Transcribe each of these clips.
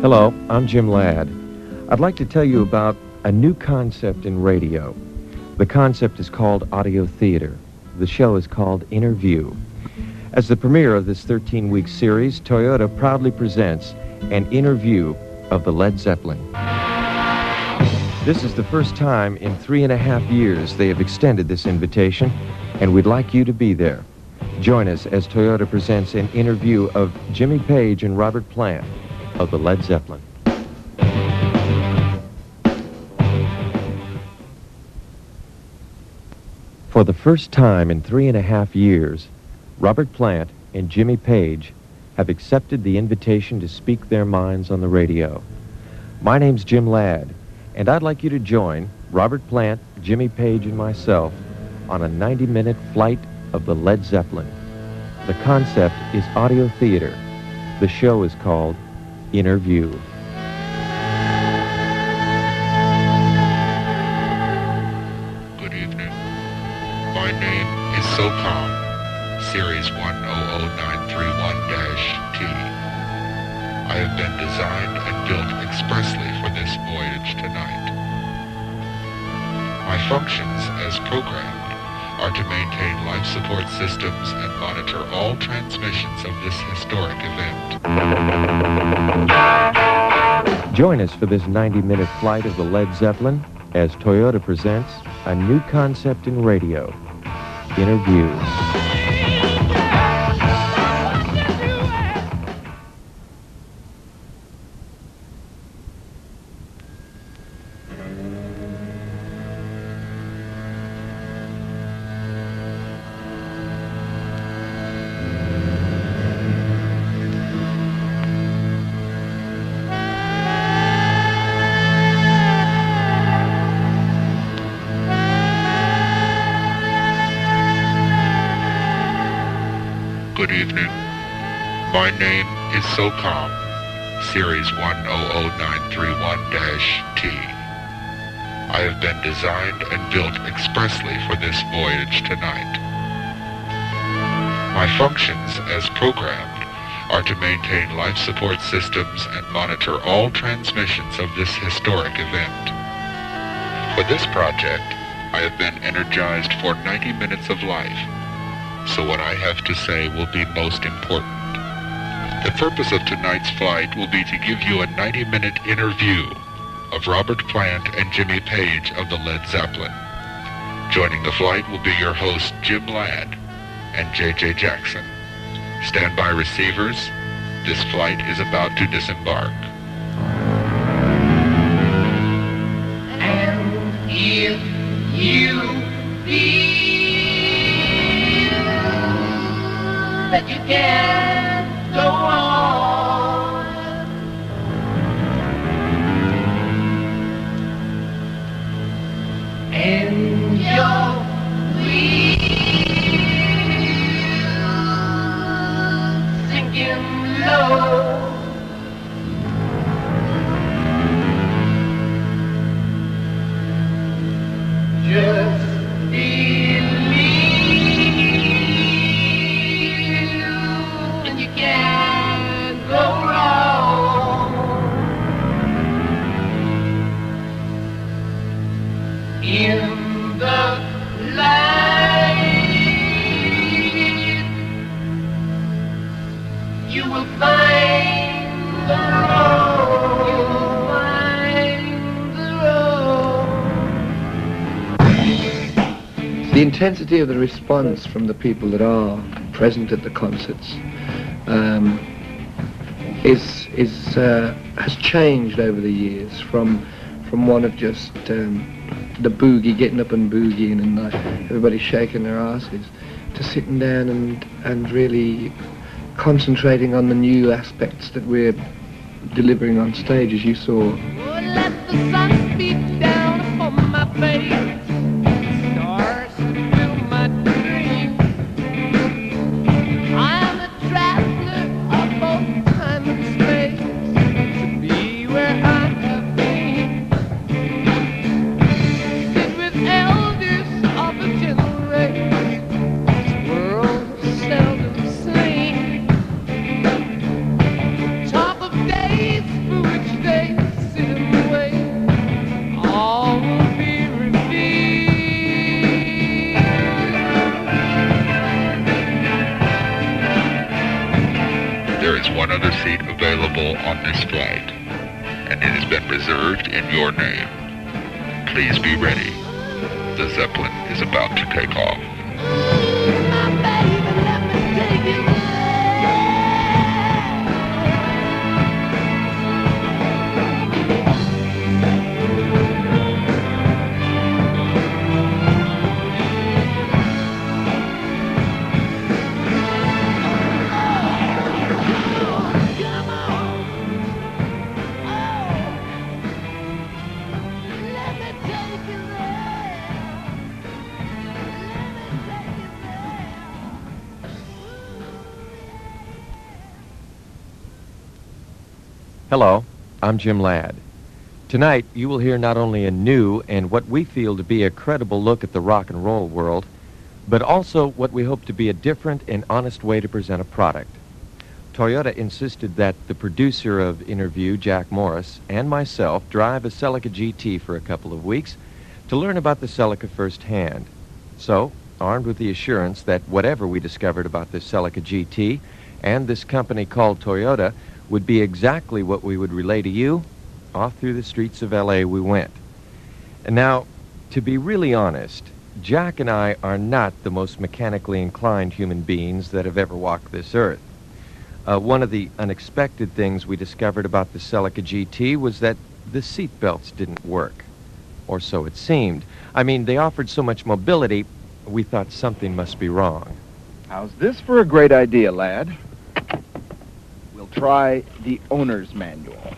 Hello, I'm Jim Ladd. I'd like to tell you about a new concept in radio. The concept is called audio theater. The show is called Innerview. As the premiere of this 13-week series, Toyota proudly presents an interview of the Led Zeppelin. This is the first time in three and a half years they have extended this invitation, and we'd like you to be there. Join us as Toyota presents an interview of Jimmy Page and Robert Plant of the Led Zeppelin. For the first time in three and a half years, Robert Plant and Jimmy Page have accepted the invitation to speak their minds on the radio. My name's Jim Ladd, and I'd like you to join Robert Plant, Jimmy Page, and myself on a 90-minute flight of the Led Zeppelin. The concept is audio theater. The show is called Innerview. Join us for this 90-minute flight of the Led Zeppelin as Toyota presents a new concept in radio, Innerview. SOCOM, Series 100931-T. I have been designed and built expressly for this voyage tonight. My functions as programmed are to maintain life support systems and monitor all transmissions of this historic event. For this project, I have been energized for 90 minutes of life so what I have to say will be most important. The purpose of tonight's flight will be to give you a 90-minute interview of Robert Plant and Jimmy Page of the Led Zeppelin. Joining the flight will be your host Jim Ladd and J.J. Jackson. Stand by receivers. This flight is about to disembark. And if you feel that you can't and intensity of the response from the people that are present at the concerts um, is is uh, has changed over the years from from one of just um, the boogie, getting up and boogieing and like, everybody shaking their asses, to sitting down and and really concentrating on the new aspects that we're delivering on stage, as you saw. one other seat available on this flight, and it has been reserved in your name. Please be ready. The Zeppelin is about to take off. Hello, I'm Jim Ladd. Tonight, you will hear not only a new and what we feel to be a credible look at the rock and roll world, but also what we hope to be a different and honest way to present a product. Toyota insisted that the producer of Innerview, Jack Morris, and myself drive a Celica GT for a couple of weeks to learn about the Celica firsthand. So, armed with the assurance that whatever we discovered about this Celica GT and this company called Toyota would be exactly what we would relay to you, off through the streets of L.A. we went. And now, to be really honest, Jack and I are not the most mechanically inclined human beings that have ever walked this earth. Uh, one of the unexpected things we discovered about the Celica GT was that the seat belts didn't work. Or so it seemed. I mean, they offered so much mobility, we thought something must be wrong. How's this for a great idea, lad? Try the owner's manual.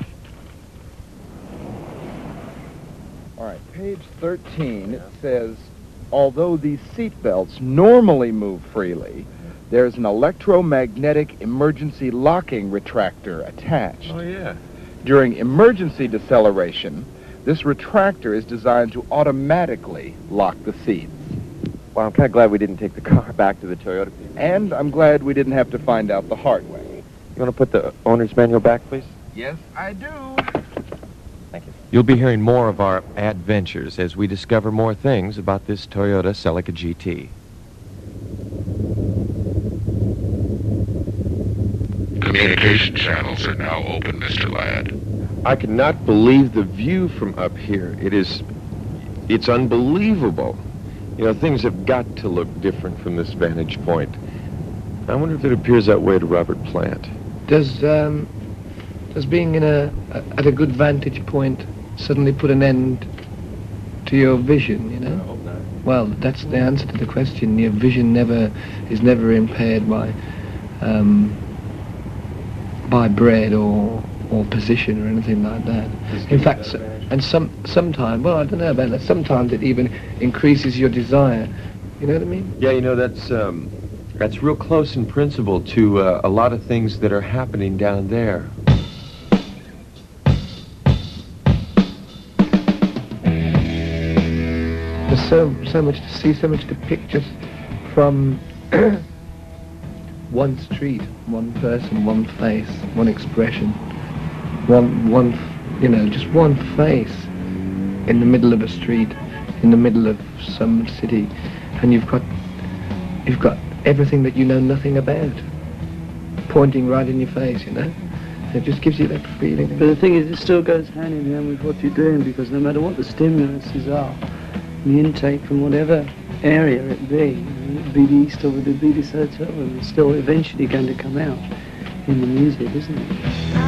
All right, page 13, it says, although these seat belts normally move freely, there's an electromagnetic emergency locking retractor attached. Oh, yeah. During emergency deceleration, this retractor is designed to automatically lock the seats. Well, I'm kind of glad we didn't take the car back to the Toyota. And I'm glad we didn't have to find out the hard way. You want to put the owner's manual back, please? Yes, I do. Thank you. You'll be hearing more of our adventures as we discover more things about this Toyota Celica GT. Communication channels are now open, Mr. Ladd. I cannot believe the view from up here. It is, it's unbelievable. You know, things have got to look different from this vantage point. I wonder if it appears that way to Robert Plant. Does um, does being in a, a at a good vantage point suddenly put an end to your vision? You know. Well, that's the answer to the question. Your vision never is never impaired by um, by bread or or position or anything like that. In fact, s- and some sometimes, well, I don't know about that. Sometimes it even increases your desire. You know what I mean? Yeah, you know, that's, um, that's real close in principle to uh, a lot of things that are happening down there. There's so so much to see, so much to picture from one street, one person, one face, one expression, one one you know, just one face in the middle of a street, in the middle of some city, and you've got you've got everything that you know nothing about, pointing right in your face, you know. It just gives you that feeling. But the thing is, it still goes hand in hand with what you're doing because no matter what the stimulances are, the intake from whatever area it be, it be the east or it be the south, it's still eventually going to come out in the music, isn't it?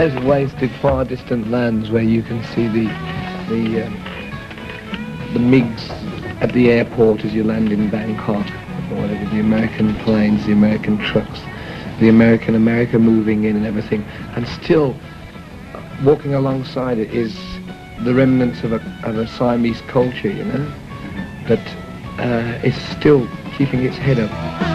Those wasted, far distant lands where you can see the the um, the MiGs at the airport as you land in Bangkok or whatever, the American planes, the American trucks, the American America moving in and everything, and still walking alongside it is the remnants of a of a Siamese culture, you know, that uh, is still keeping its head up.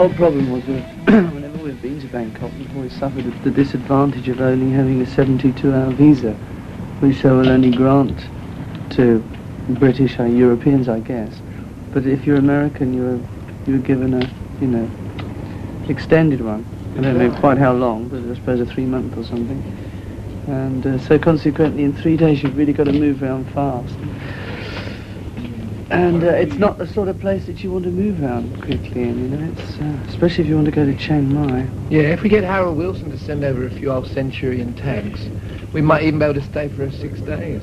Whole problem was that whenever we've been to Bangkok, we've always suffered the- disadvantage of only having a 72-hour visa, which they will only grant to British or Europeans, I guess. But if you're American, you're you're given a you know extended one. I don't know quite how long, but I suppose a three month or something. And uh, so consequently, in three days, you've really got to move around fast. And uh, it's not the sort of place that you want to move around quickly in, you know, it's, uh, especially if you want to go to Chiang Mai. Yeah, if we get Harold Wilson to send over a few old Centurion tanks, we might even be able to stay for six days.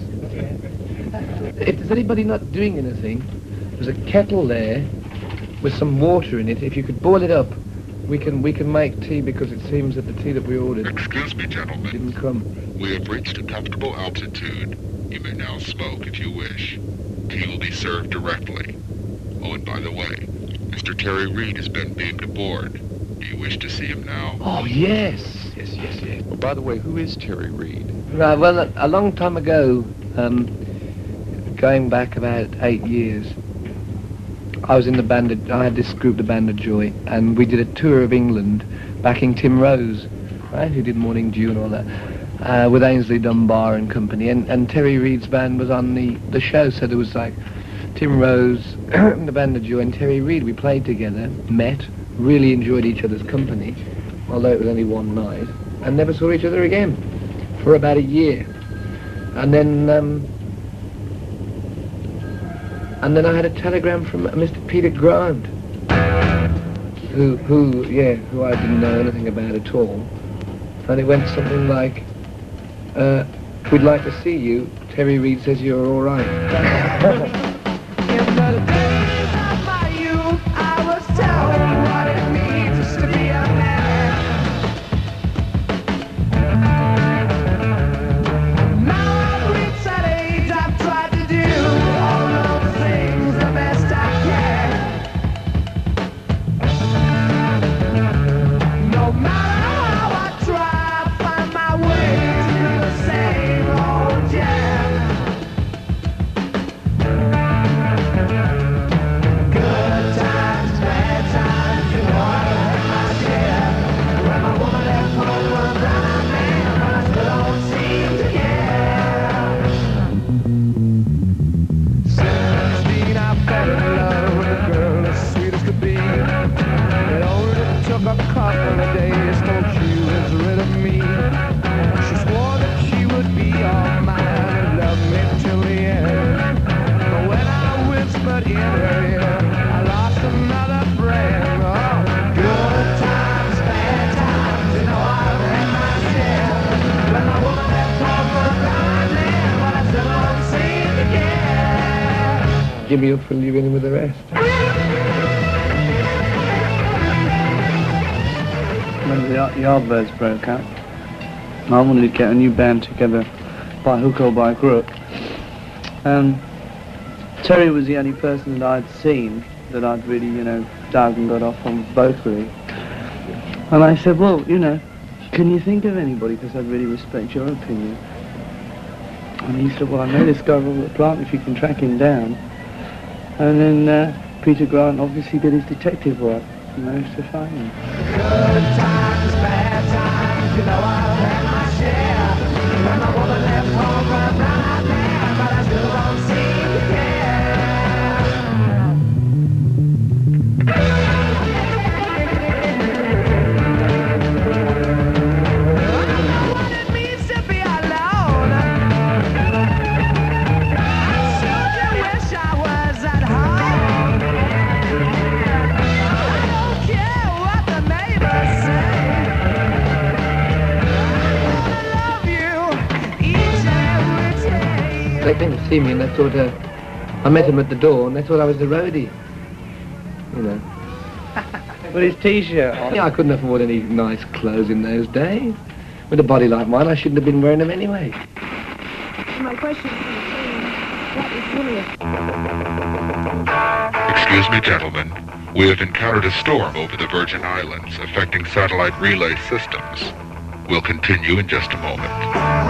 If there's anybody not doing anything, there's a kettle there with some water in it. If you could boil it up, we can we can make tea because it seems that the tea that we ordered Excuse me, gentlemen. didn't come. We have reached a comfortable altitude. You may now smoke if you wish. Tea will be served directly. Oh, and by the way, Mr. Terry Reid has been beamed aboard. Do you wish to see him now? Oh yes, yes, yes, yes. Well, by the way, who is Terry Reid? Right. Well, a, a long time ago, um, going back about eight years, I was in the band. Of, I had this group, the Band of Joy, and we did a tour of England, backing Tim Rose, right, who did Morning Dew and all that, uh, with Aynsley Dunbar and company. And, and Terry Reid's band was on the, the show, so there was like Tim Rose, the Band of Joy, and Terry Reid. We played together, met, really enjoyed each other's company, although it was only one night, and never saw each other again for about a year. And then, um, and then I had a telegram from Mr. Peter Grant, who, who, yeah, who I didn't know anything about at all. And it went something like, uh, we'd like to see you. Terry Reid says you're all right. care. Jimmy up and leave in with the rest. when the Yardbirds broke up, I wanted to get a new band together by hook or by crook. Um, Terry was the only person that I'd seen that I'd really, you know, dug and got off on vocally. And I said, well, you know, can you think of anybody? Because I'd really respect your opinion. And he said, well, I know this guy Robert Plant, if you can track him down. And then uh, Peter Grant obviously did his detective work and managed to find him. They came to see me and they thought, uh, I met him at the door and they thought I was the roadie. You know. With his t-shirt on. Yeah, I couldn't afford any nice clothes in those days. With a body like mine, I shouldn't have been wearing them anyway. My question is the same. What is Julius? Excuse me, gentlemen. We have encountered a storm over the Virgin Islands affecting satellite relay systems. We'll continue in just a moment.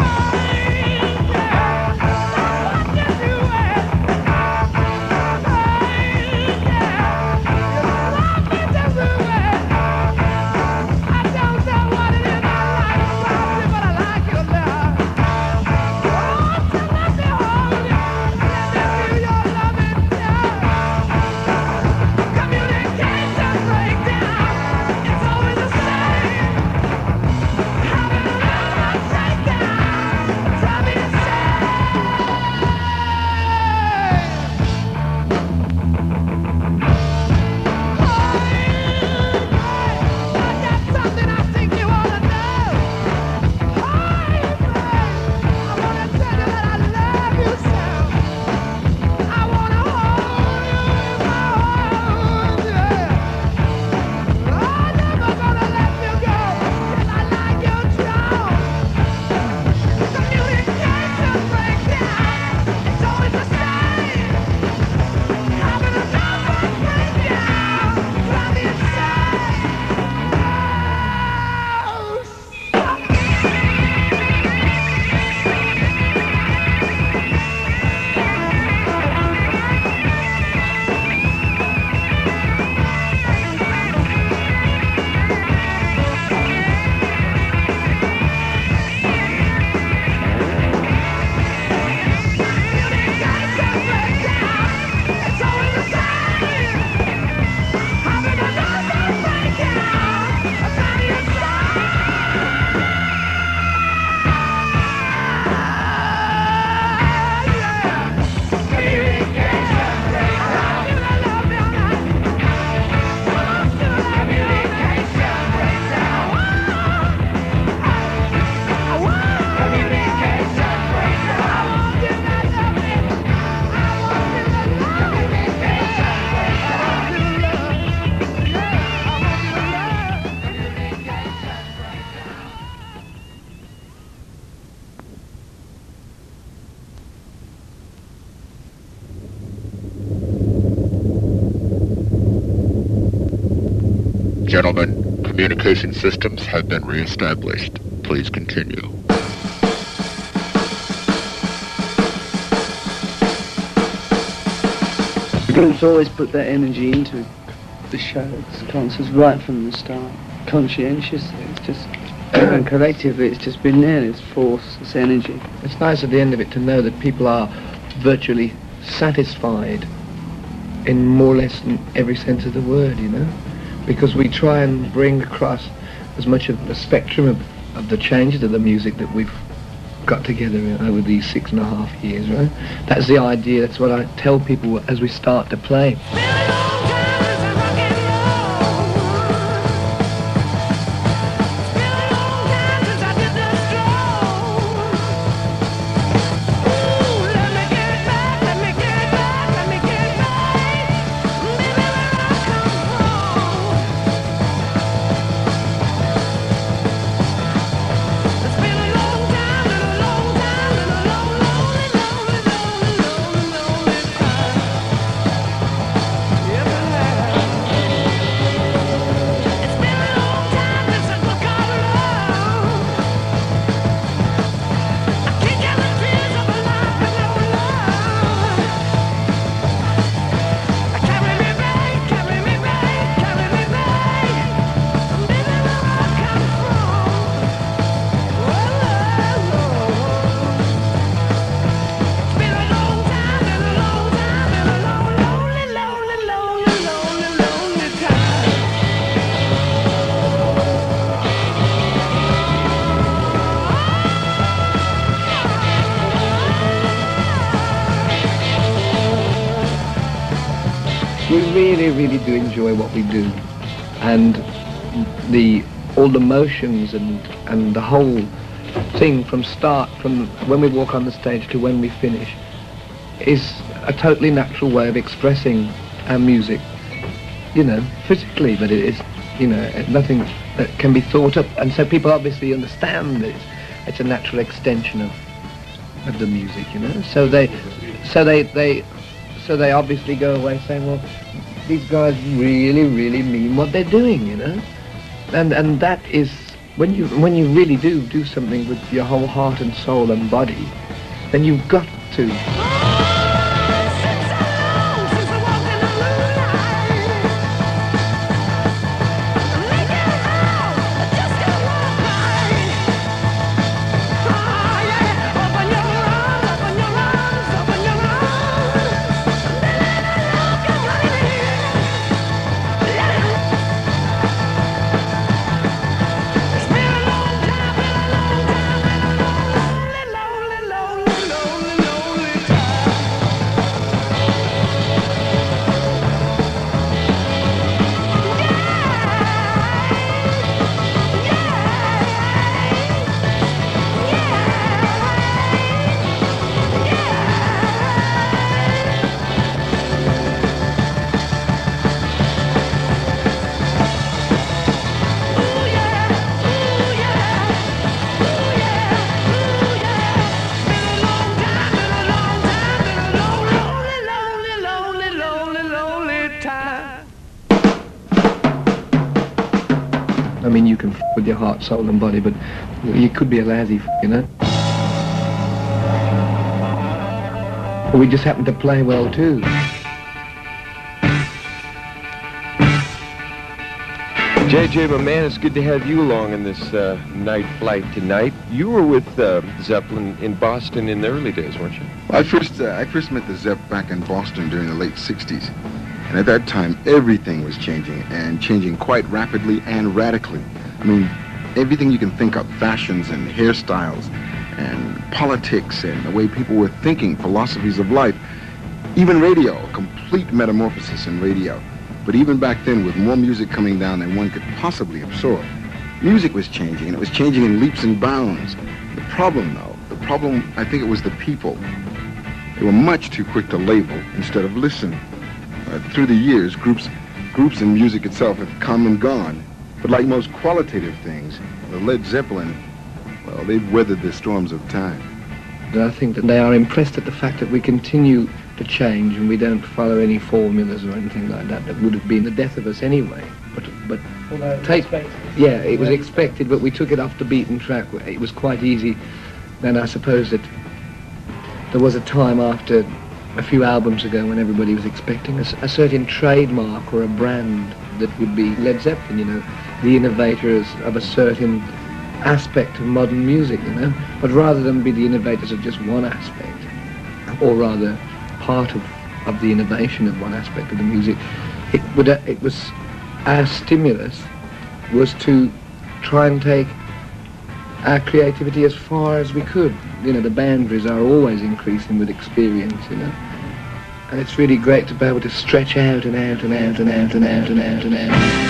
Communication systems have been reestablished. Please continue. Groups always put their energy into the shows, concerts, right from the start. Conscientiously, it's just, and collectively, it's just been there, this force, this energy. It's nice at the end of it to know that people are virtually satisfied in more or less in every sense of the word, you know? Because we try and bring across as much of the spectrum of, of the changes of the music that we've got together over these six and a half years, right? That's the idea. That's what I tell people as we start to play. Enjoy what we do, and the all the motions and and the whole thing from start, from when we walk on the stage to when we finish, is a totally natural way of expressing our music. You know, physically, but it is, you know, nothing that can be thought up, and so people obviously understand it's, it's a natural extension of of the music. You know, so they, so they they so they obviously go away saying, well, these guys really, really mean what they're doing, you know? And and that is when you when you really do do something with your whole heart and soul and body, then you've got to. Your heart, soul, and body, but you could be a lousy, f- you know. We just happen to play well too. JJ, my man, it's good to have you along in this uh, night flight tonight. You were with uh, Zeppelin in Boston in the early days, weren't you? I first uh, I first met the Zepp back in Boston during the late 60s. And at that time, everything was changing, and changing quite rapidly and radically. I mean, everything you can think of, fashions and hairstyles, and politics, and the way people were thinking, philosophies of life. Even radio, a complete metamorphosis in radio. But even back then, with more music coming down than one could possibly absorb, music was changing, and it was changing in leaps and bounds. The problem, though, the problem, I think it was the people. They were much too quick to label instead of listen. Uh, through the years, groups, groups and music itself have come and gone. But like most qualitative things, the Led Zeppelin, well, they've weathered the storms of time. I think that they are impressed at the fact that we continue to change and we don't follow any formulas or anything like that. That would have been the death of us anyway. But but take yeah, it was expected, but we took it off the beaten track. It was quite easy. Then I suppose that there was a time after a few albums ago when everybody was expecting a certain trademark or a brand that would be Led Zeppelin, you know, the innovators of a certain aspect of modern music, you know. But rather than be the innovators of just one aspect, or rather part of, of the innovation of one aspect of the music, it would uh, it was our stimulus was to try and take our creativity as far as we could. You know, the boundaries are always increasing with experience, you know. And it's really great to be able to stretch out and out and out and out and out and out and out.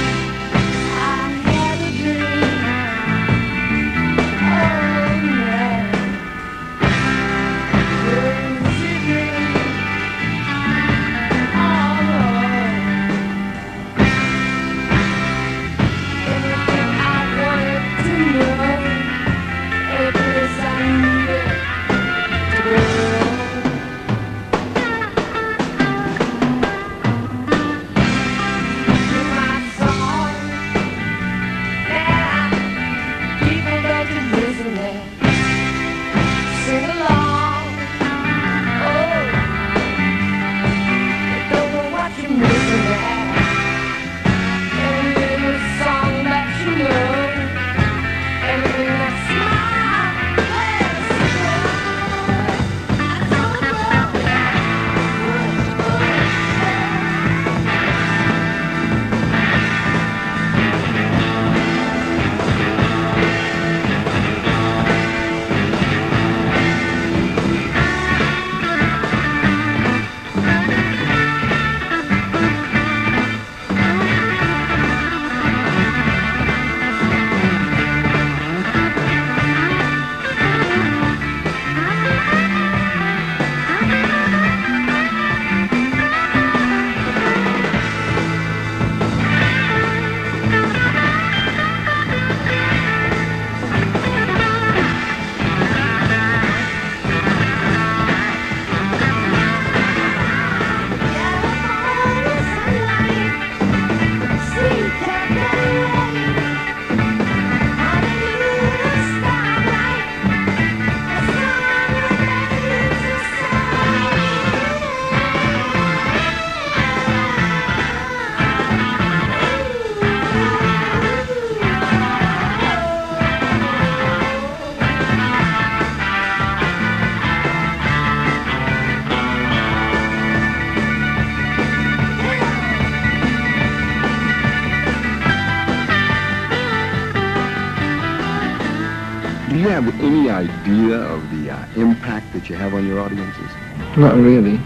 Any idea of the uh, impact that you have on your audiences? Not really.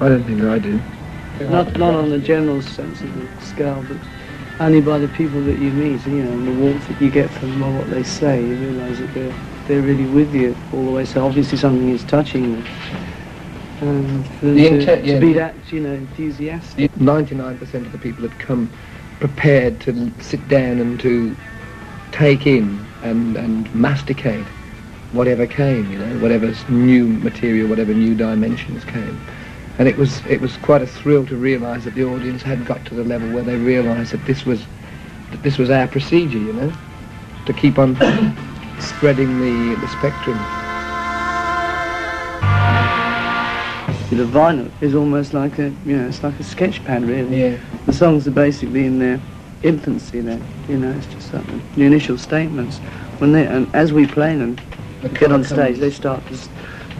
I don't think I do. Not not on the general sense of the scale, but only by the people that you meet, you know, and the warmth that you get from what they say, you realise that they're they're really with you all the way. So obviously something is touching them. And The to, intent- to yeah. be that, you know, enthusiastic. 99% of the people had come prepared to sit down and to take in and, and masticate whatever came, you know, whatever new material, whatever new dimensions came. And it was it was quite a thrill to realise that the audience had got to the level where they realised that this was that this was our procedure, you know, to keep on spreading the the spectrum. The vinyl is almost like a, you know, it's like a sketch pad really. Yeah. The songs are basically in their infancy then, you know, it's just something. the initial statements. When they, and as we play them, The get on stage, they start to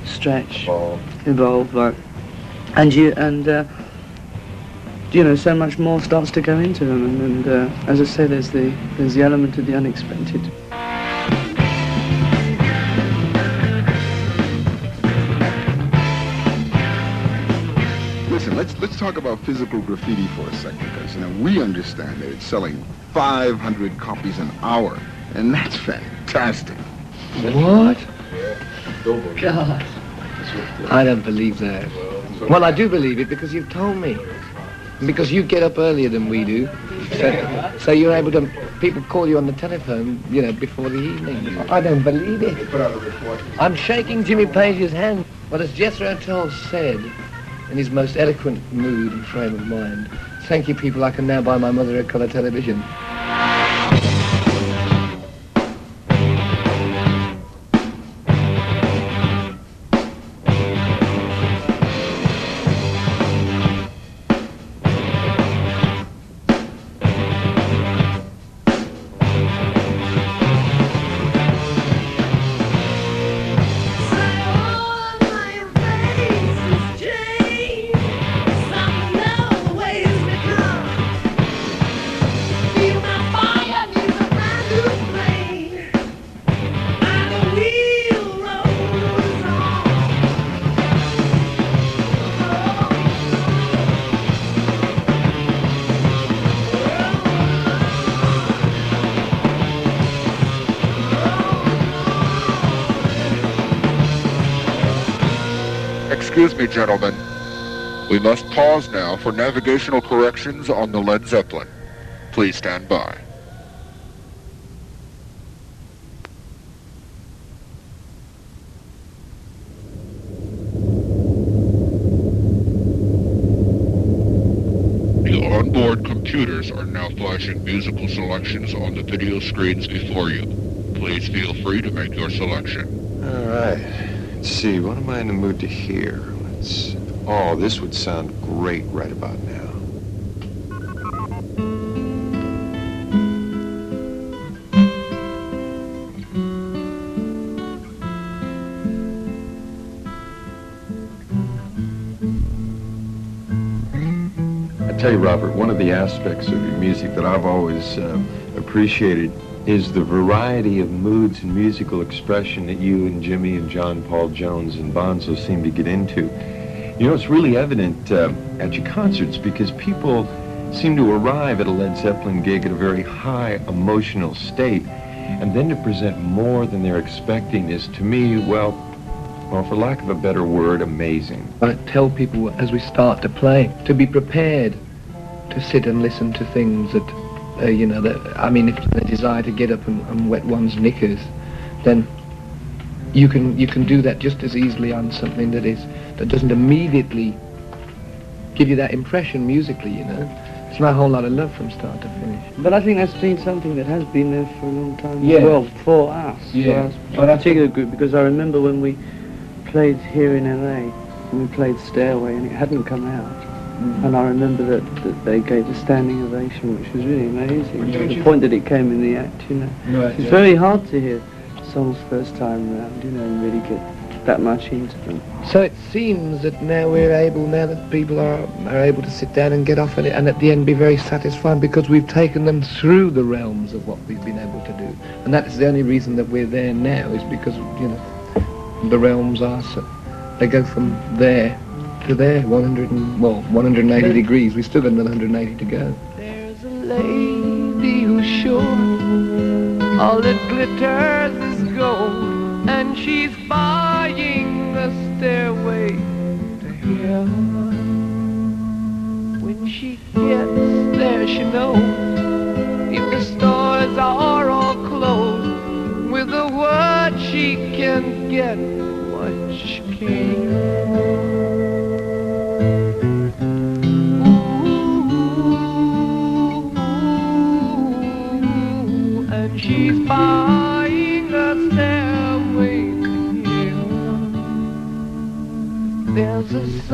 stretch, evolve, like, and you, and, uh, you know, so much more starts to go into them, and, and uh, as I say, there's the, there's the element of the unexpected. Let's let's talk about physical graffiti for a second, because you know we understand that it's selling 500 copies an hour, and that's fantastic. What? God. I don't believe that. Well, I do believe it because you've told me. Because you get up earlier than we do. So, so you're able to, people call you on the telephone, you know, before the evening. I don't believe it. I'm shaking Jimmy Page's hand. But as Jethro Tull said, in his most eloquent mood and frame of mind, thank you people, I can now buy my mother a colour television. Excuse me, gentlemen. We must pause now for navigational corrections on the Led Zeppelin. Please stand by. The onboard computers are now flashing musical selections on the video screens before you. Please feel free to make your selection. All right. Let's see. What am I in the mood to hear? Let's. Oh, this would sound great right about now. I tell you, Robert, one of the aspects of your music that I've always uh, appreciated is the variety of moods and musical expression that you and Jimmy and John Paul Jones and Bonzo seem to get into. You know, it's really evident uh, at your concerts because people seem to arrive at a Led Zeppelin gig at a very high emotional state, and then to present more than they're expecting is, to me, well, well, for lack of a better word, amazing. I tell people as we start to play to be prepared to sit and listen to things that, uh, you know, that I mean, if the desire to get up and, and wet one's knickers, then you can you can do that just as easily on something that is that doesn't immediately give you that impression musically. You know, it's not a whole lot of love from start to finish. But I think that's been something that has been there for a long time Yeah. as well, for us. Yeah. For us, a particular group, because I remember when we played here in LA, and we played Stairway, and it hadn't come out. And I remember that, that they gave a standing ovation, which was really amazing. To the point that it came in the act, you know. Right. It's very hard to hear songs first time round, you know, and really get that much into them. So it seems that now we're able, now that people are, are able to sit down and get off on it, and at the end be very satisfied because we've taken them through the realms of what we've been able to do. And that's the only reason that we're there now is because, you know, the realms are so, they go from there to there, 100 and, well, 180 degrees. We've still got another 190 to go. There's a lady who's sure all that glitters is gold, and she's buying the stairway to heaven. When she gets there, she knows if the stores are all closed, with a word she can get what she can.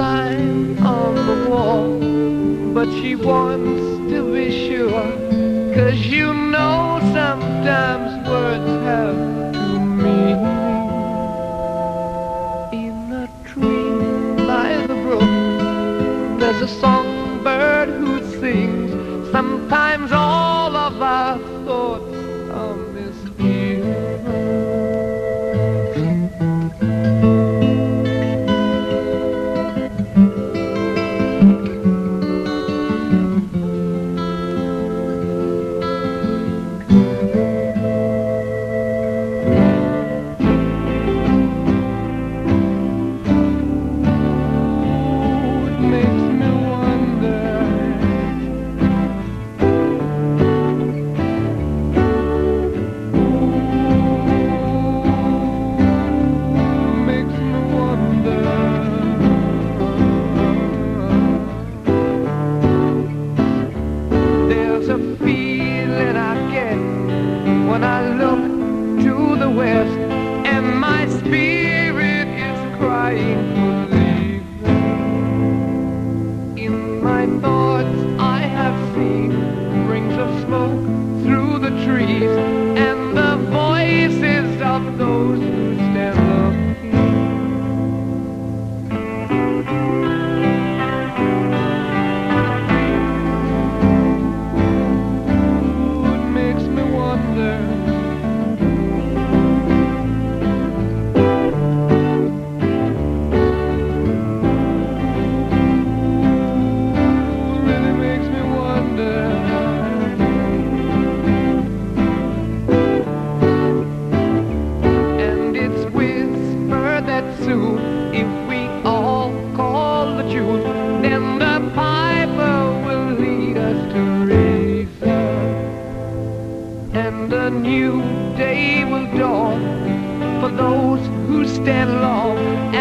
Sign on the wall, but she wants to be sure. Cause you know sometimes words have two meanings. In a tree by the brook, there's a songbird those who stand alone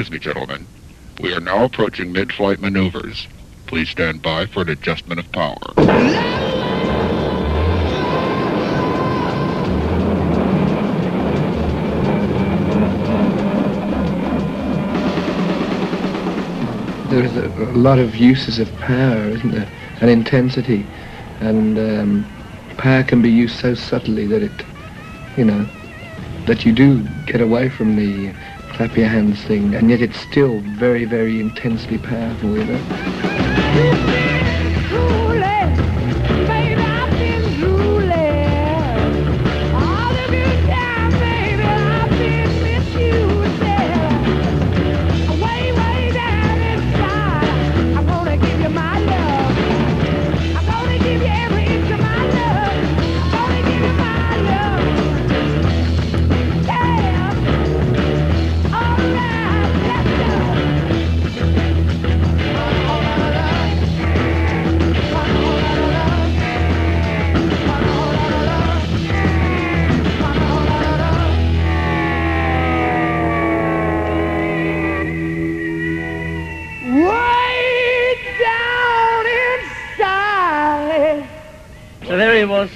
Excuse me, gentlemen. We are now approaching mid-flight maneuvers. Please stand by for an adjustment of power. There's a, lot of uses of power, isn't there? And intensity. And um, power can be used so subtly that it, you know, that you do get away from the clap your hands thing, and yet it's still very, very intensely powerful, you know?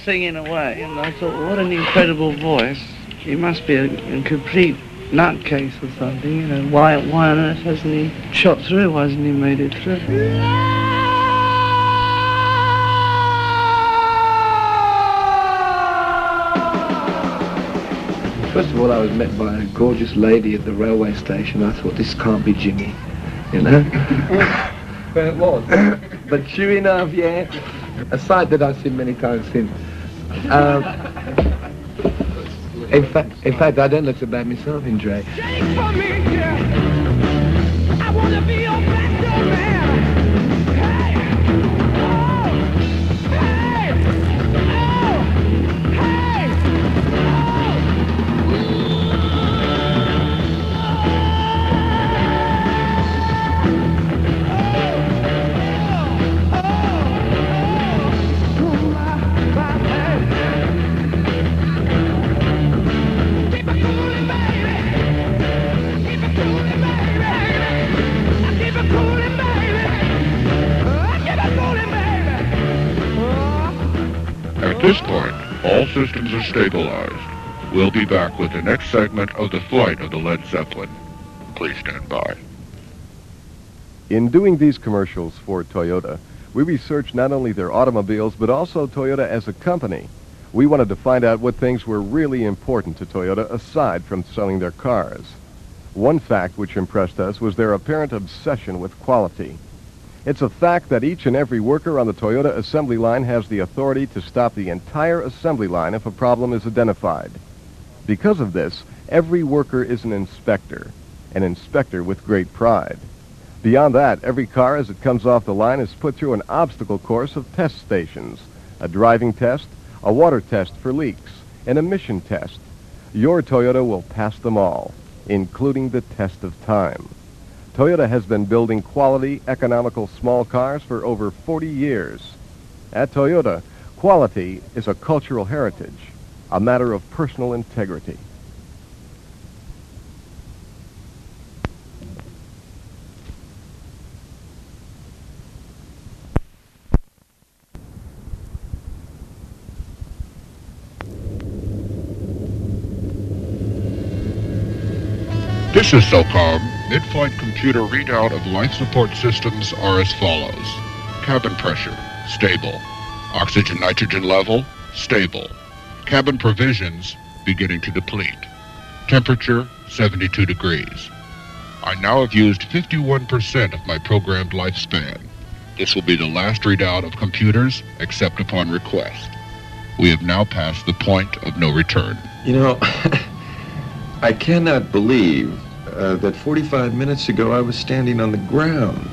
Singing away, and I thought, what an incredible voice. He must be a, a complete nutcase or something, you know. Why, why on earth hasn't he shot through? Why hasn't he made it through? First of all, I was met by a gorgeous lady at the railway station. I thought, this can't be Jimmy, you know? But it was. but sure enough, yeah, a sight that I've seen many times since. Um, in fact, in fact, I don't look so bad myself in Dre. Systems are stabilized. We'll be back with the next segment of the flight of the Led Zeppelin. Please stand by. In doing these commercials for Toyota, we researched not only their automobiles, but also Toyota as a company. We wanted to find out what things were really important to Toyota aside from selling their cars. One fact which impressed us was their apparent obsession with quality. It's a fact that each and every worker on the Toyota assembly line has the authority to stop the entire assembly line if a problem is identified. Because of this, every worker is an inspector, an inspector with great pride. Beyond that, every car as it comes off the line is put through an obstacle course of test stations, a driving test, a water test for leaks, an emission test. Your Toyota will pass them all, including the test of time. Toyota has been building quality, economical small cars for over 40 years. At Toyota, quality is a cultural heritage, a matter of personal integrity. This is SOCOM. Mid-flight computer readout of life support systems are as follows. Cabin pressure, stable. Oxygen nitrogen level, stable. Cabin provisions, beginning to deplete. Temperature, 72 degrees. I now have used 51% of my programmed lifespan. This will be the last readout of computers, except upon request. We have now passed the point of no return. You know, I cannot believe uh, that 45 minutes ago I was standing on the ground.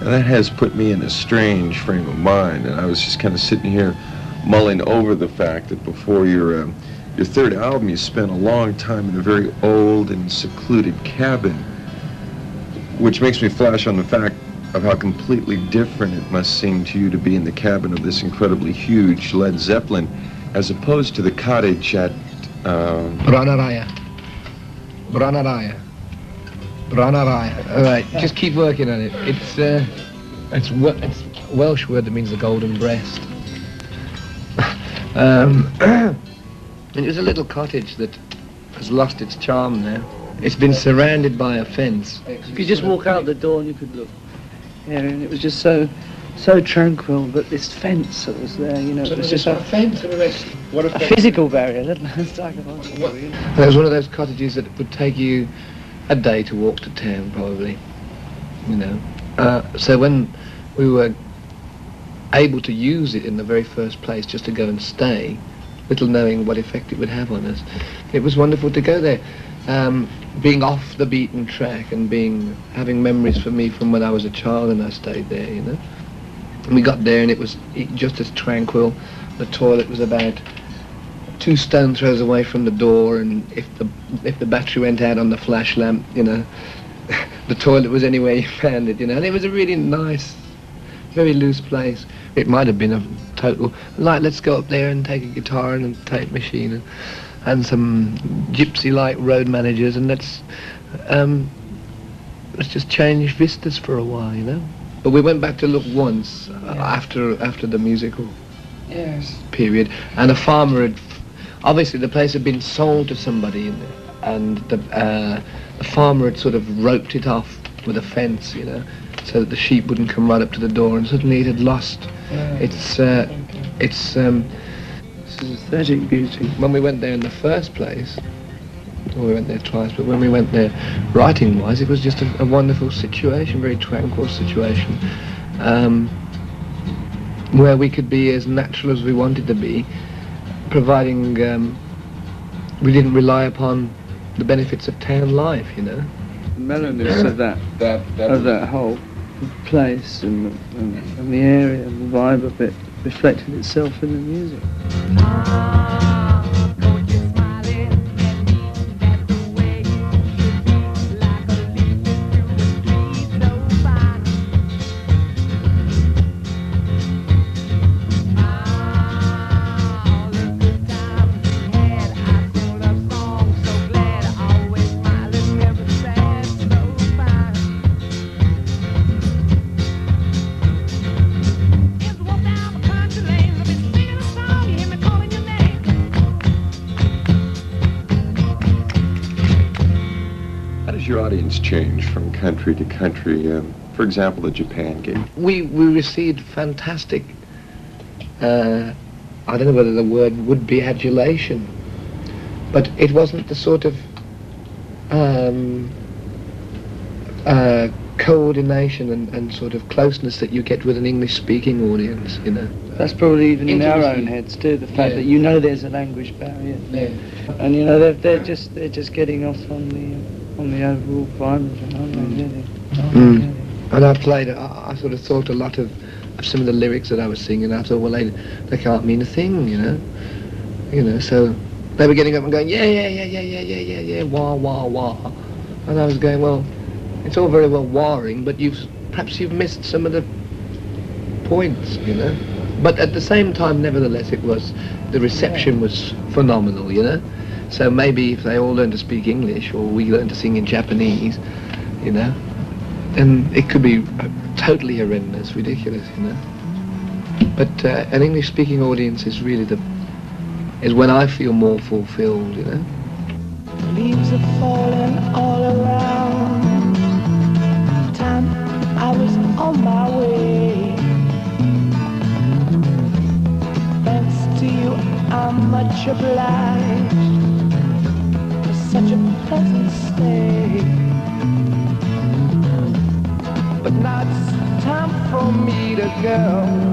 And that has put me in a strange frame of mind, and I was just kind of sitting here mulling over the fact that before your um, your third album, you spent a long time in a very old and secluded cabin, which makes me flash on the fact of how completely different it must seem to you to be in the cabin of this incredibly huge Led Zeppelin, as opposed to the cottage at. Um, Branaraya. Branaraya. Branaraya. All right, just keep working on it. It's uh, it's it's a Welsh word that means the golden breast. um, and it was a little cottage that has lost its charm now. It's been surrounded by a fence. If you just walk out the door and you could look here, and it was just so, so tranquil. But this fence that was there, you know, it was just a, fence. What a physical barrier. let alone psychological. you know. It was one of those cottages that would take you a day to walk to town, probably. You know. Uh, so when we were able to use it in the very first place, just to go and stay, little knowing what effect it would have on us, it was wonderful to go there. Um, being off the beaten track and being having memories for me from when I was a child and I stayed there, you know. We got there and it was just as tranquil. The toilet was about two stone throws away from the door, and if the if the battery went out on the flash lamp, you know, the toilet was anywhere you found it, you know. And it was a really nice, very loose place. It might have been a total like let's go up there and take a guitar and a tape machine and, and some gypsy-like road managers, and let's um, let's just change vistas for a while, you know. But we went back to look once uh, after after the musical Yes. period, and a farmer had, obviously the place had been sold to somebody, and, and the, uh, the farmer had sort of roped it off with a fence, you know, so that the sheep wouldn't come right up to the door, and suddenly it had lost its, uh, its, um, This is aesthetic beauty. when we went there in the first place, well, we went there twice, but when we went there writing-wise, it was just a, a wonderful situation, very tranquil situation, um, where we could be as natural as we wanted to be, providing um, we didn't rely upon the benefits of town life, you know. The mellowness of that, That, that of that whole place and, and, and the area and the vibe of it reflected itself in the music. Country to country? Um, for example, the Japan gig. we we received fantastic. Uh, I don't know whether the word would be adulation, but it wasn't the sort of um, uh, coordination and, and sort of closeness that you get with an English-speaking audience. You know. That's probably even in our own heads too. The fact Yeah. that you know there's a language barrier, and you know they're, they're just they're just getting off on the on the overall vibe, aren't they? Really? Mm. And I played. I, I sort of thought a lot of, of some of the lyrics that I was singing. I thought, well, they they can't mean a thing, you know. You know, so they were getting up and going, yeah, yeah, yeah, yeah, yeah, yeah, yeah, yeah, wah, wah, wah, and I was going, well, it's all very well warring, but you've perhaps you've missed some of the points, you know. But at the same time, nevertheless, it was the reception was phenomenal, you know. So maybe if they all learn to speak English or we learn to sing in Japanese, you know, then it could be uh, totally horrendous, ridiculous, you know. But uh, an English-speaking audience is really the is when I feel more fulfilled, you know. Leaves are falling all around. Time I was on my way. Thanks to you, I'm much obliged But now it's time for me to go.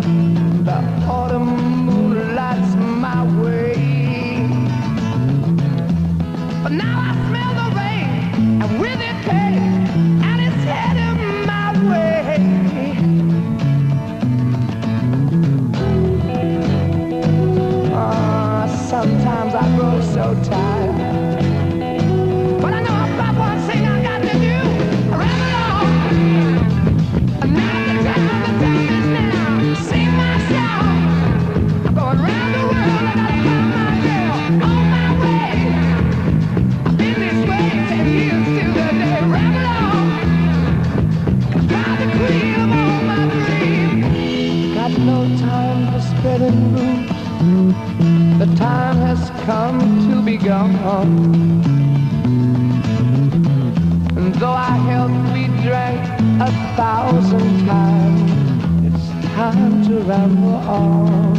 And though drank a thousand times, it's time to ramble on.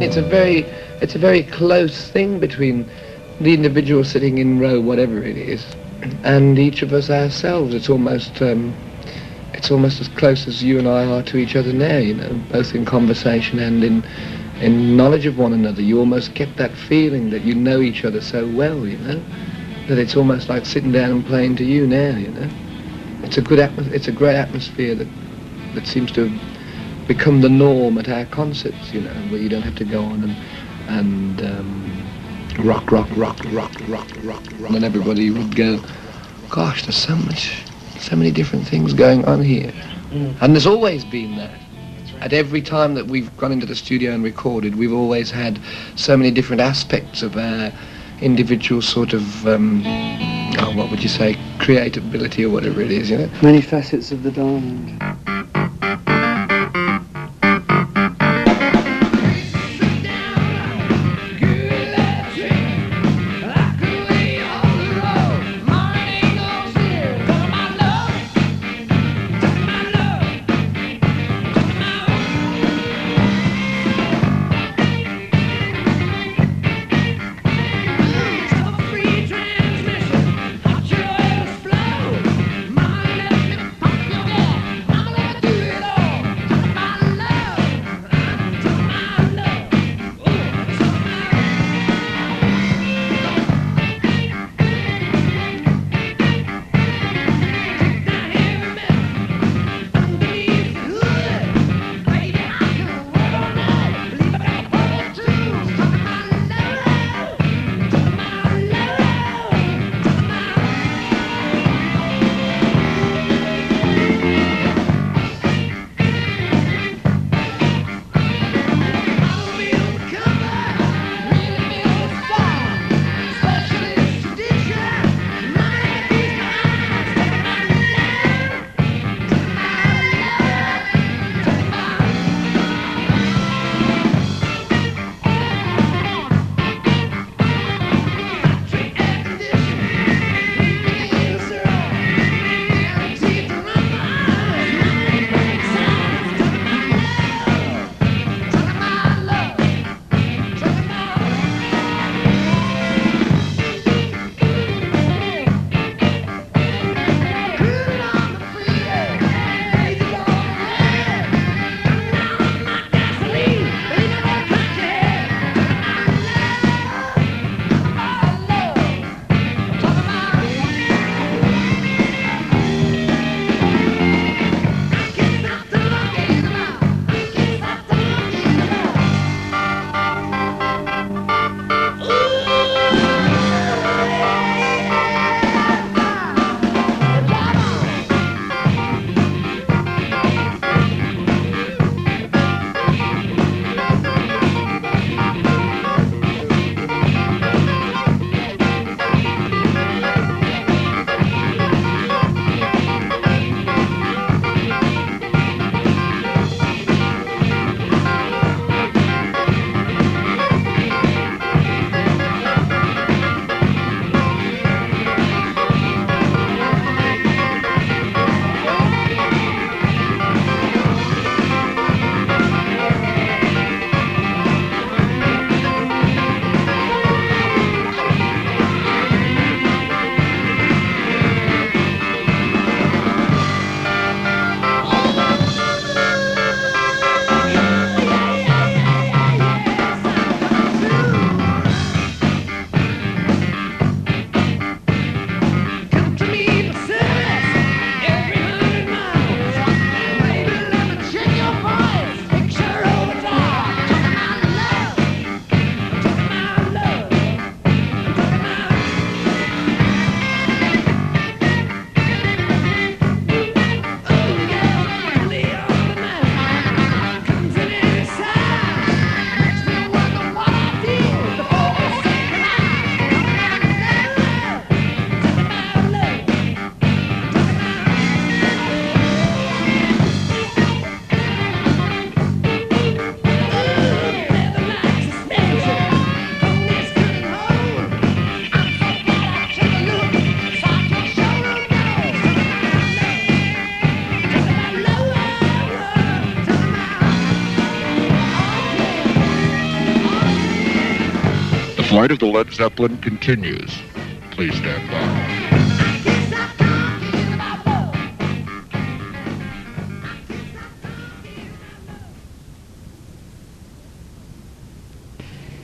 It's a very, it's a very close thing between the individual sitting in row, whatever it is, and each of us ourselves. It's almost, um, it's almost as close as you and I are to each other now. You know, both in conversation and in, in knowledge of one another. You almost get that feeling that you know each other so well. You know, that it's almost like sitting down and playing to you now. You know, it's a good atmos- It's a great atmosphere that, that seems to have become the norm at our concerts, you know, where you don't have to go on and and um, rock, rock, rock, rock, rock, rock, rock, and everybody would go, "Gosh, there's so much, so many different things going on here," and there's always been that. At every time that we've gone into the studio and recorded, we've always had so many different aspects of our individual sort of, um, oh, what would you say, creativity or whatever it is, you know. Many facets of the diamond. Flight of the Led Zeppelin continues. Please stand by.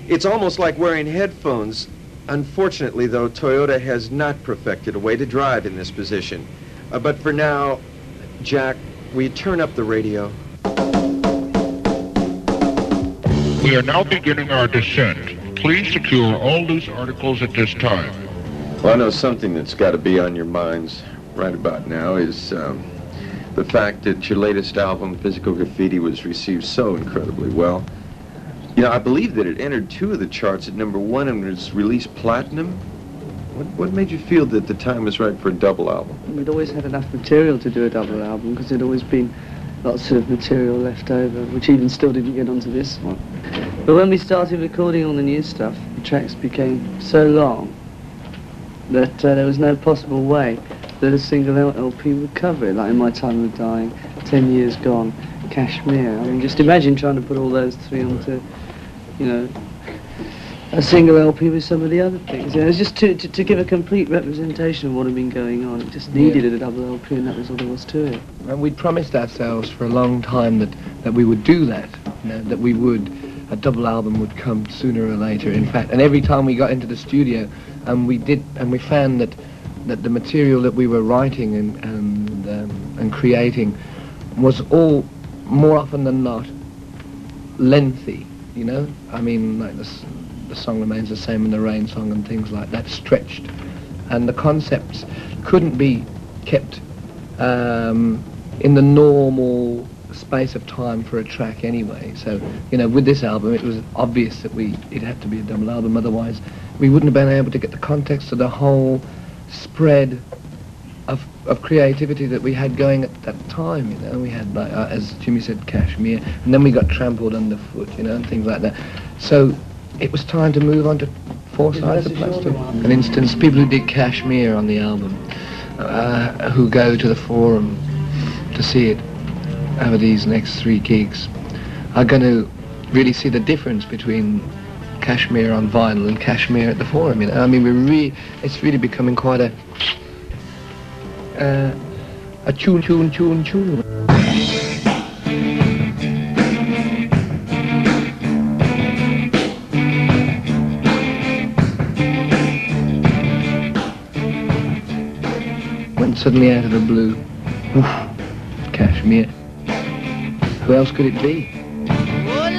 It's almost like wearing headphones. Unfortunately, though, Toyota has not perfected a way to drive in this position. Uh, but for now, Jack, we turn up the radio. We are now beginning our descent. Please secure all loose articles at this time. Well, I know something that's got to be on your minds right about now is um, the fact that your latest album, Physical Graffiti, was received so incredibly well. You know, I believe that it entered two of the charts at number one and was released platinum. What, what made you feel that the time was right for a double album? We'd always had enough material to do a double album because it'd always been lots of material left over, which even still didn't get onto this one. But when we started recording all the new stuff, the tracks became so long that uh, there was no possible way that a single LP would cover it. Like in My Time of Dying, Ten Years Gone, Kashmir. I mean, just imagine trying to put all those three onto, you know, a single LP with some of the other things. You know, it was just to, to, to give a complete representation of what had been going on. It just needed a double LP, and that was all there was to it. And we'd promised ourselves for a long time that, that we would do that, you know, that we would, a double album would come sooner or later, in fact. And every time we got into the studio, and we did, and we found that, that the material that we were writing and, and, um, and creating was all, more often than not, lengthy, you know? I mean, like the, s- the song remains the same in the rain song and things like that, stretched. And the concepts couldn't be kept um, in the normal space of time for a track anyway. So, you know, with this album, it was obvious that we it had to be a double album. Otherwise, we wouldn't have been able to get the context of the whole spread of, of creativity that we had going at that time. You know, we had, like, uh, as Jimmy said, Kashmir, and then we got trampled underfoot, you know, and things like that. So, it was time to move on to four sides of plastic. An instance, people who did Kashmir on the album, uh, who go to the forum to see it over these next three gigs, are going to really see the difference between Kashmir on vinyl and Kashmir at the forum. You know, I mean, we really, it's really becoming quite a uh, a tune, tune, tune, tune. Suddenly out of the blue, oof, Kashmir. Who else could it be? Oh,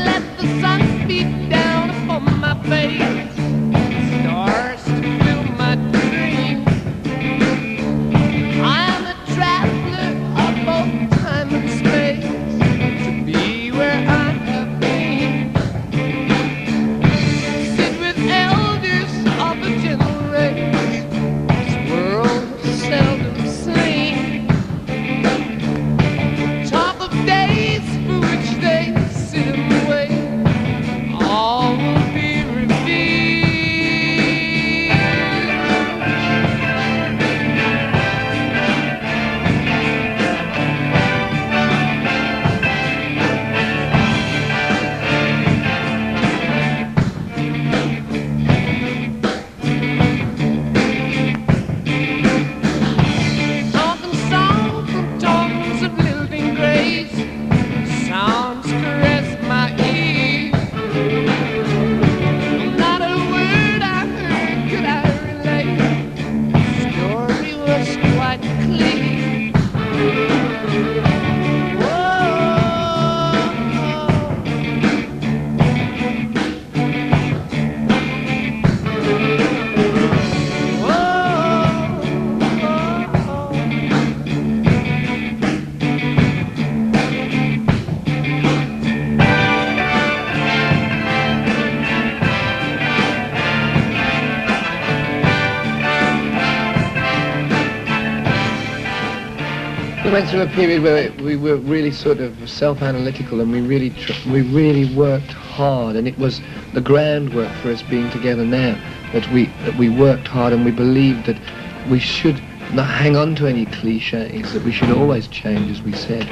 a period where we were really sort of self-analytical and we really we really worked hard and it was the groundwork for us being together now that we that we worked hard and we believed that we should not hang on to any cliches that we should always change as we said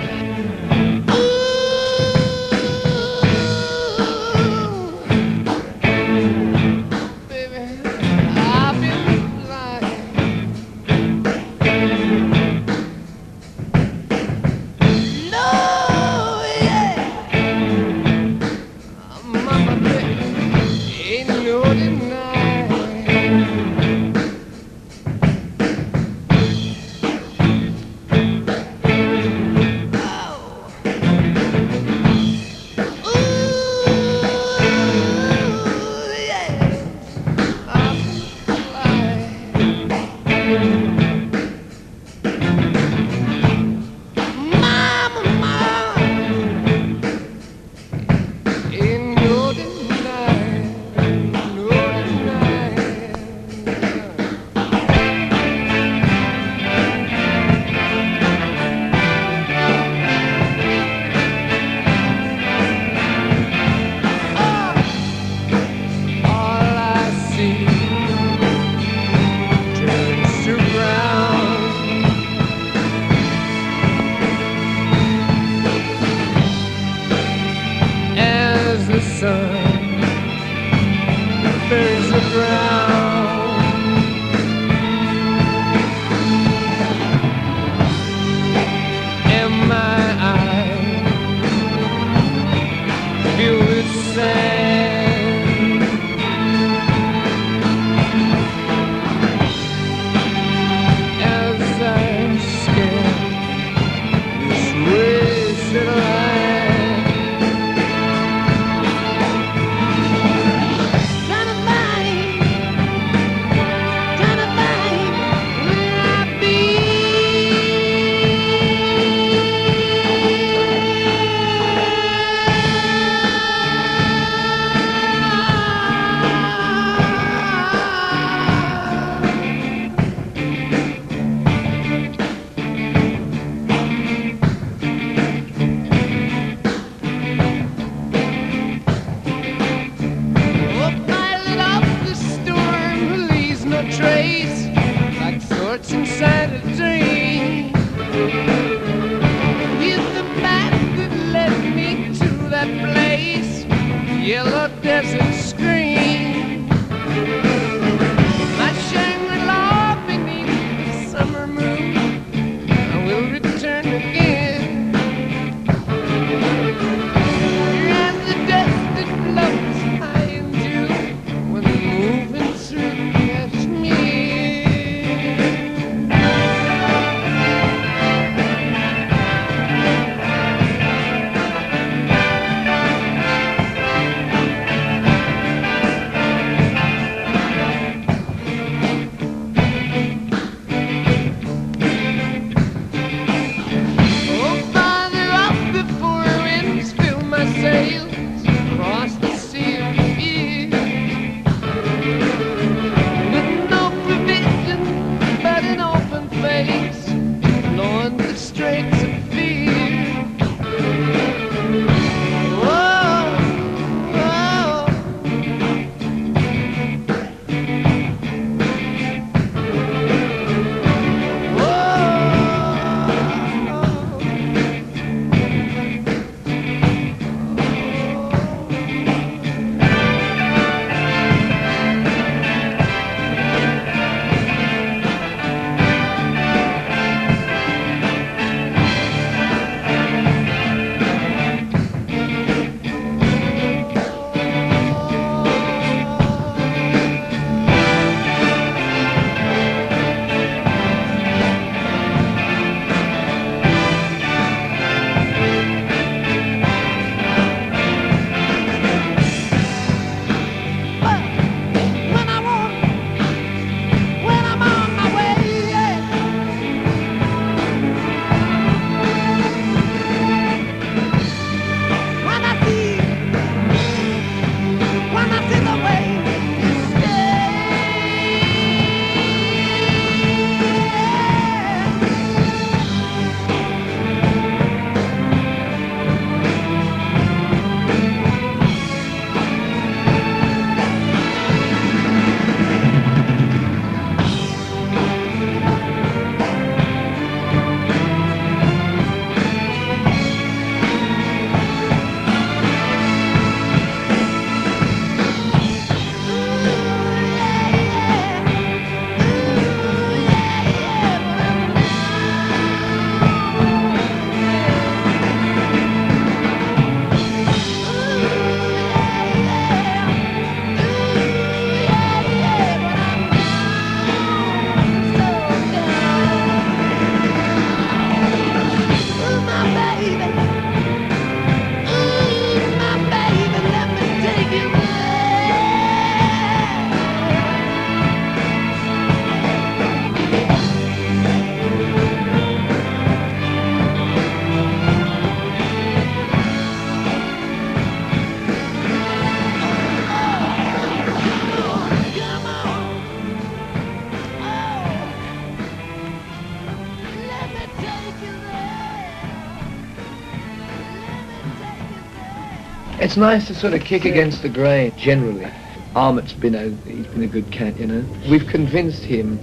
It's nice to sort of kick against the grain, generally. Ahmet's been a, he's been a good cat, you know. We've convinced him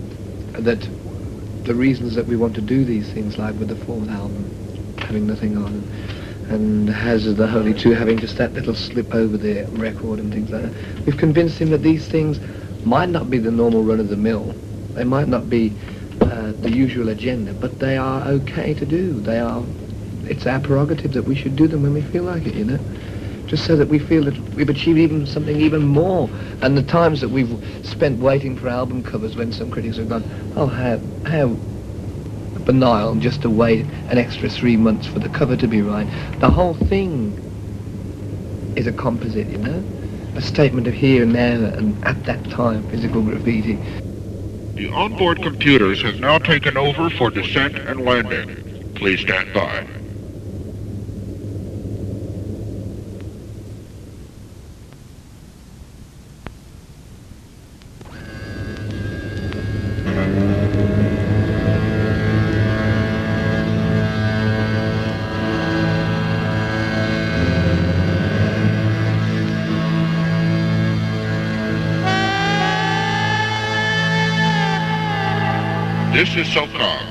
that the reasons that we want to do these things, like with the fourth album, having nothing on, and Has the Holy Two having just that little slip over the record and things like that, we've convinced him that these things might not be the normal run of the mill. They might not be uh, the usual agenda, but they are okay to do. They are, it's our prerogative that we should do them when we feel like it, you know? Just so that we feel that we've achieved even something even more. And the times that we've spent waiting for album covers when some critics have gone, oh, how, how banal just to wait an extra three months for the cover to be right. The whole thing is a composite, you know? A statement of here and there and at that time, physical graffiti. The onboard computers have now taken over for descent and landing. Please stand by. This is SOCOM.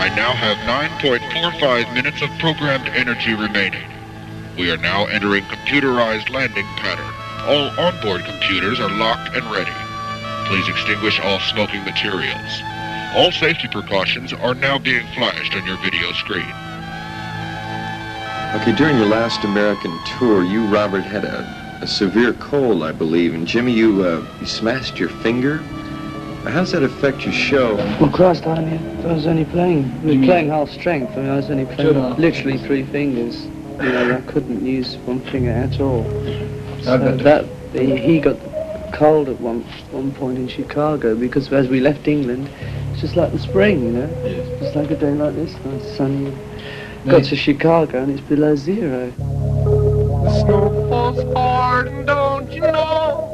I now have 9.45 minutes of programmed energy remaining. We are now entering computerized landing pattern. All onboard computers are locked and ready. Please extinguish all smoking materials. All safety precautions are now being flashed on your video screen. Okay, during your last American tour, you, Robert, had a, a severe cold, I believe, and Jimmy, you, uh, you smashed your finger. How does that affect your show? Well, Christ, I, only, I was only playing, I was mm. playing half strength. I mean, I was only playing Sure. literally three fingers. You know, I couldn't use one finger at all. So got- that, he, he got cold at one, one point in Chicago because as we left England, it's just like the spring, you know? Just like a day like this, nice sunny. Got to Chicago and it's below zero. The snow falls hard, and don't you know?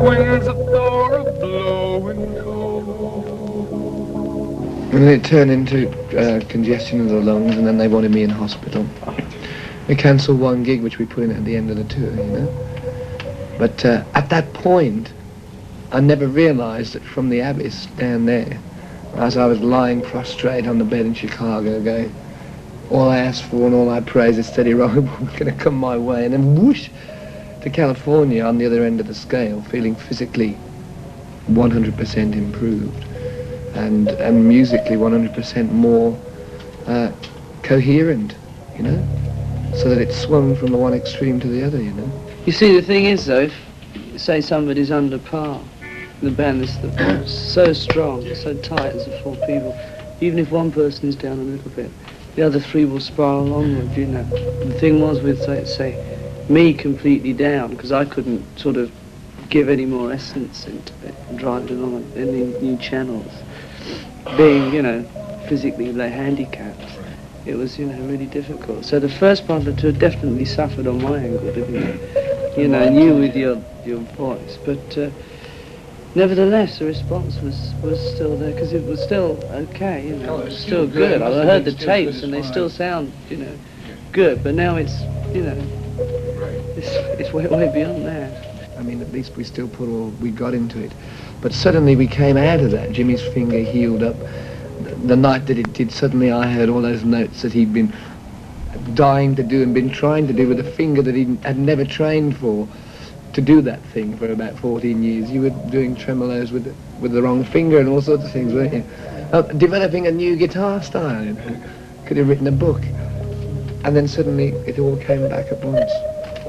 Winds of Thor are blowing cold. And then it turned into uh, congestion of the lungs, and then they wanted me in hospital. We cancelled one gig, which we put in at the end of the tour, you know. But uh, at that point, I never realised that from the abyss down there, as I was lying prostrate on the bed in Chicago, going, all I ask for and all I pray is steady rocket going to come my way, and then whoosh to California on the other end of the scale, feeling physically 100% improved and and musically 100% more uh, coherent, you know, so that it swung from the one extreme to the other, you know. You see, the thing is, though, if, say somebody's under par, the band is the, so strong, so tight as the four people, even if one person is down a little bit, the other three will spiral onward, you know. The thing was with, say, say me completely down, because I couldn't sort of give any more essence into it, and drive it along any new channels. Being, you know, physically handicapped, it was, you know, really difficult. So the first part of the tour definitely suffered on my angle, didn't it? You know, you with your your voice, but uh, nevertheless, the response was was still there because it was still okay. You know, it was still still good. good. I heard the tapes, and they still sound, you know, good. But now it's, you know, it's it's way way beyond that. I mean, at least we still put all we got into it. But suddenly we came out of that. Jimmy's finger healed up. The, the night that it did, suddenly I heard all those notes that he'd been dying to do and been trying to do with a finger that he had never trained for to do that thing for about 14 years. You were doing tremolos with with the wrong finger and all sorts of things, weren't you? Uh, developing a new guitar style. Could have written a book. And then suddenly it all came back at once.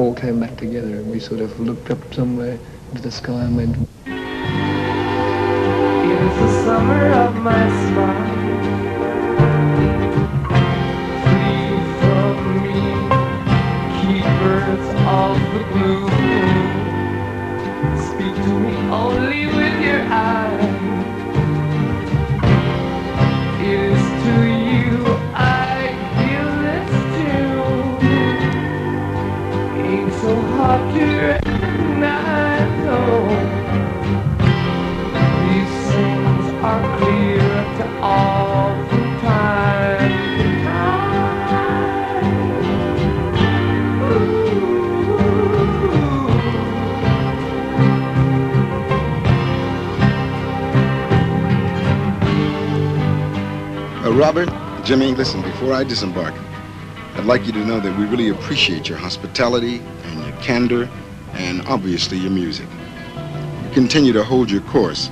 All came back together and we sort of looked up somewhere into the sky and went, It's the summer of my disembark, I'd like you to know that we really appreciate your hospitality and your candor and obviously your music. You Continue to hold your course,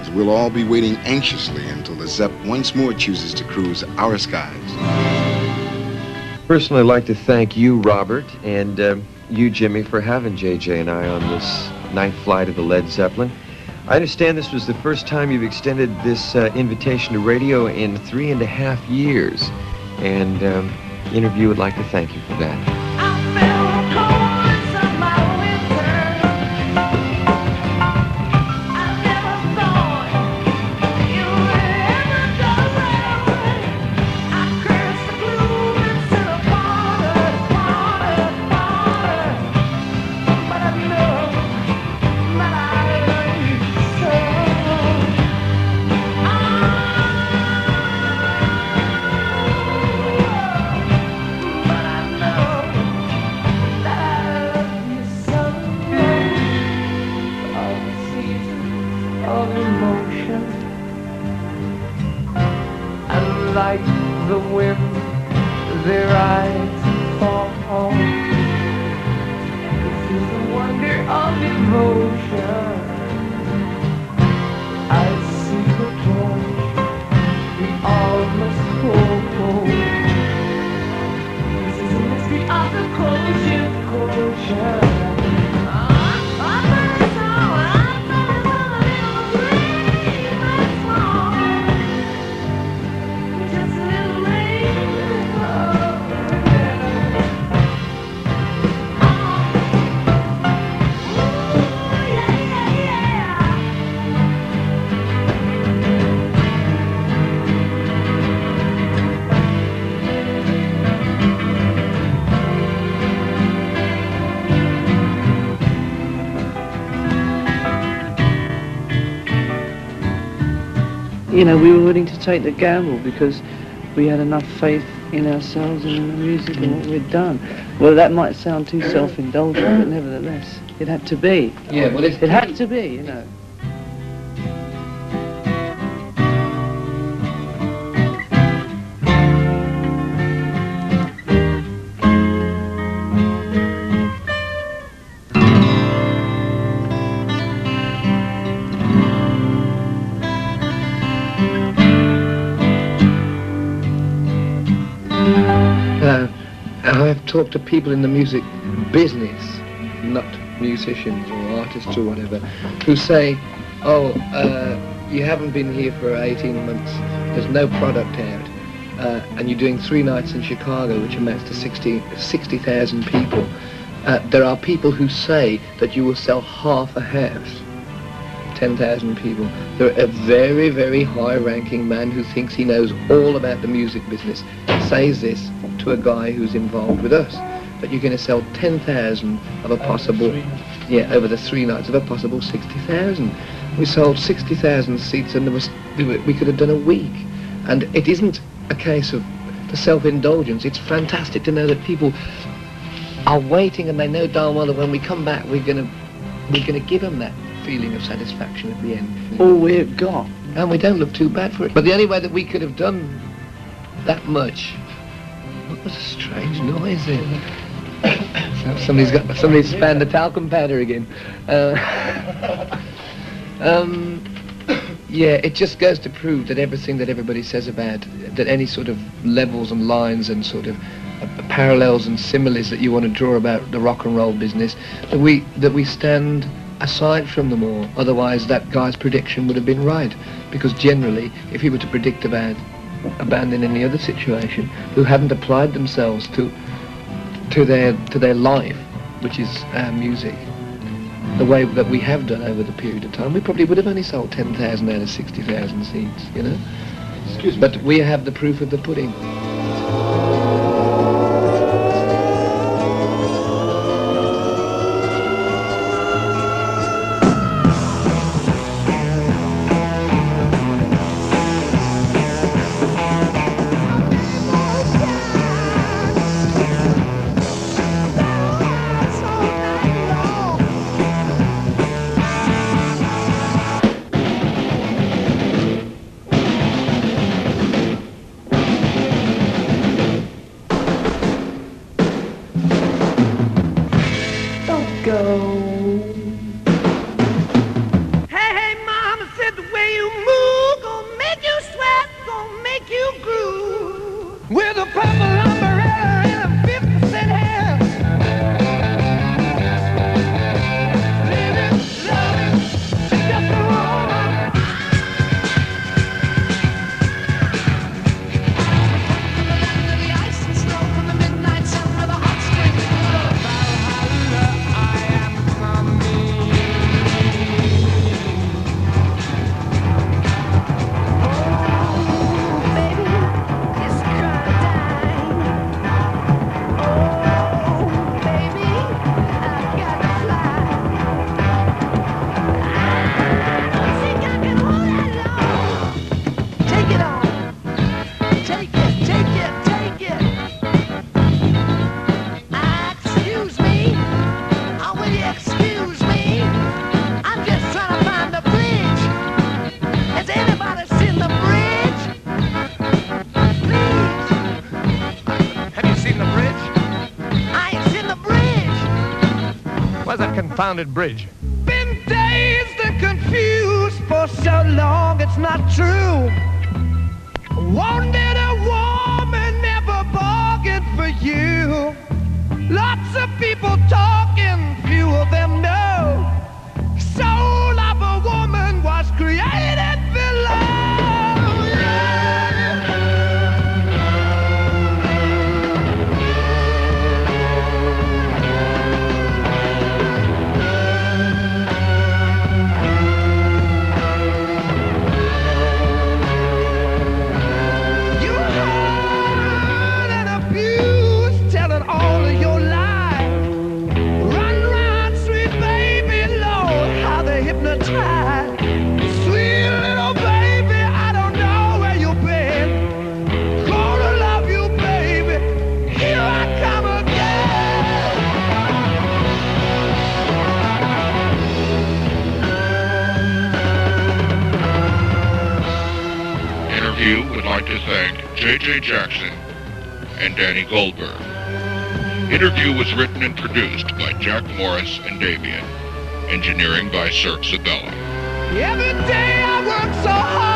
as we'll all be waiting anxiously until the Zepp once more chooses to cruise our skies. Personally, I'd like to thank you, Robert, and um, you, Jimmy, for having JJ and I on this ninth flight of the Led Zeppelin. I understand this was the first time you've extended this uh, invitation to radio in three and a half years, and um, Innerview would like to thank you for that. Like the wind their eyes fall this is the wonder of emotion you know, we were willing to take the gamble because we had enough faith in ourselves and in the music and what we'd done. Well, that might sound too self-indulgent, but nevertheless, it had to be. Yeah, well, it's- it had to be, you know. I've to people in the music business, not musicians or artists or whatever, who say, oh, uh, you haven't been here for 18 months, there's no product out, uh, and you're doing three nights in Chicago, which amounts to 60 60,000 people. Uh, there are people who say that you will sell half a house. 10,000 people. There a very, very high-ranking man who thinks he knows all about the music business says this to a guy who's involved with us, that you're going to sell 10,000 of a possible, yeah, over the three nights of a possible 60,000. We sold 60,000 seats and there was, we could have done a week. And it isn't a case of the self-indulgence. It's fantastic to know that people are waiting and they know darn well that when we come back, we're going to, we're going to give them that feeling of satisfaction at the end. All we've got. And we don't look too bad for it. But the only way that we could have done that much. What a strange noise there? somebody's got somebody's spanned the talcum powder again. Uh, um, yeah, it just goes to prove that everything that everybody says about that any sort of levels and lines and sort of uh, parallels and similes that you want to draw about the rock and roll business, that we that we stand aside from them all. Otherwise, that guy's prediction would have been right. Because generally, if he were to predict about a band in any other situation who hadn't applied themselves to to their to their life, which is our music, the way that we have done over the period of time, we probably would have only sold 10,000 out of 60,000 seats, you know? But we have the proof of the pudding. Confounded bridge? Been dazed and confused for so long, it's not true. Wanted a woman, never bargained for you. Lots of people talking, few of them know. Thank J.J. Jackson and Danny Goldberg. Innerview was written and produced by Jack Morris and Davian. Engineering by Cirque Sabella. Every day I work so hard,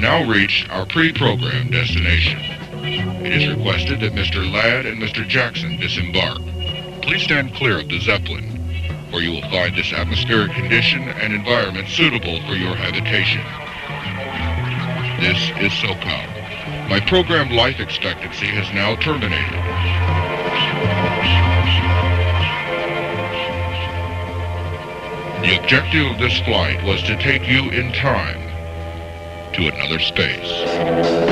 now reached our pre-programmed destination. It is requested that Mr. Ladd and Mr. Jackson disembark. Please stand clear of the Zeppelin, where you will find this atmospheric condition and environment suitable for your habitation. This is SoCal. My programmed life expectancy has now terminated. The objective of this flight was to take you in time to another space.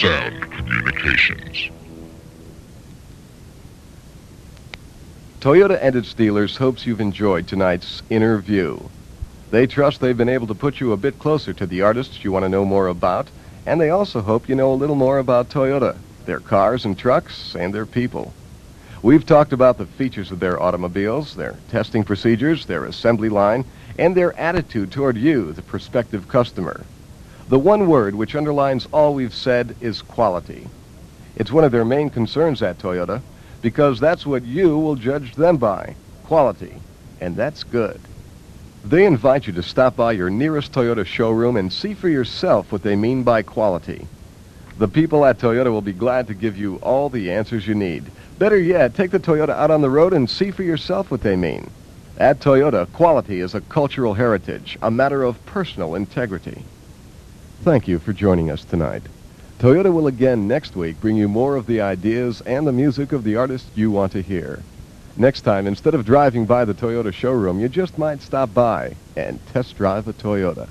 Sound communications. Toyota and its dealers hopes you've enjoyed tonight's interview. They trust they've been able to put you a bit closer to the artists you want to know more about, and they also hope you know a little more about Toyota, their cars and trucks, and their people. We've talked about the features of their automobiles, their testing procedures, their assembly line, and their attitude toward you, the prospective customer. The one word which underlines all we've said is quality. It's one of their main concerns at Toyota because that's what you will judge them by quality. And that's good. They invite you to stop by your nearest Toyota showroom and see for yourself what they mean by quality. The people at Toyota will be glad to give you all the answers you need. Better yet, take the Toyota out on the road and see for yourself what they mean. At Toyota, quality is a cultural heritage, a matter of personal integrity. Thank you for joining us tonight. Toyota will again next week bring you more of the ideas and the music of the artists you want to hear. Next time, instead of driving by the Toyota showroom, you just might stop by and test drive a Toyota.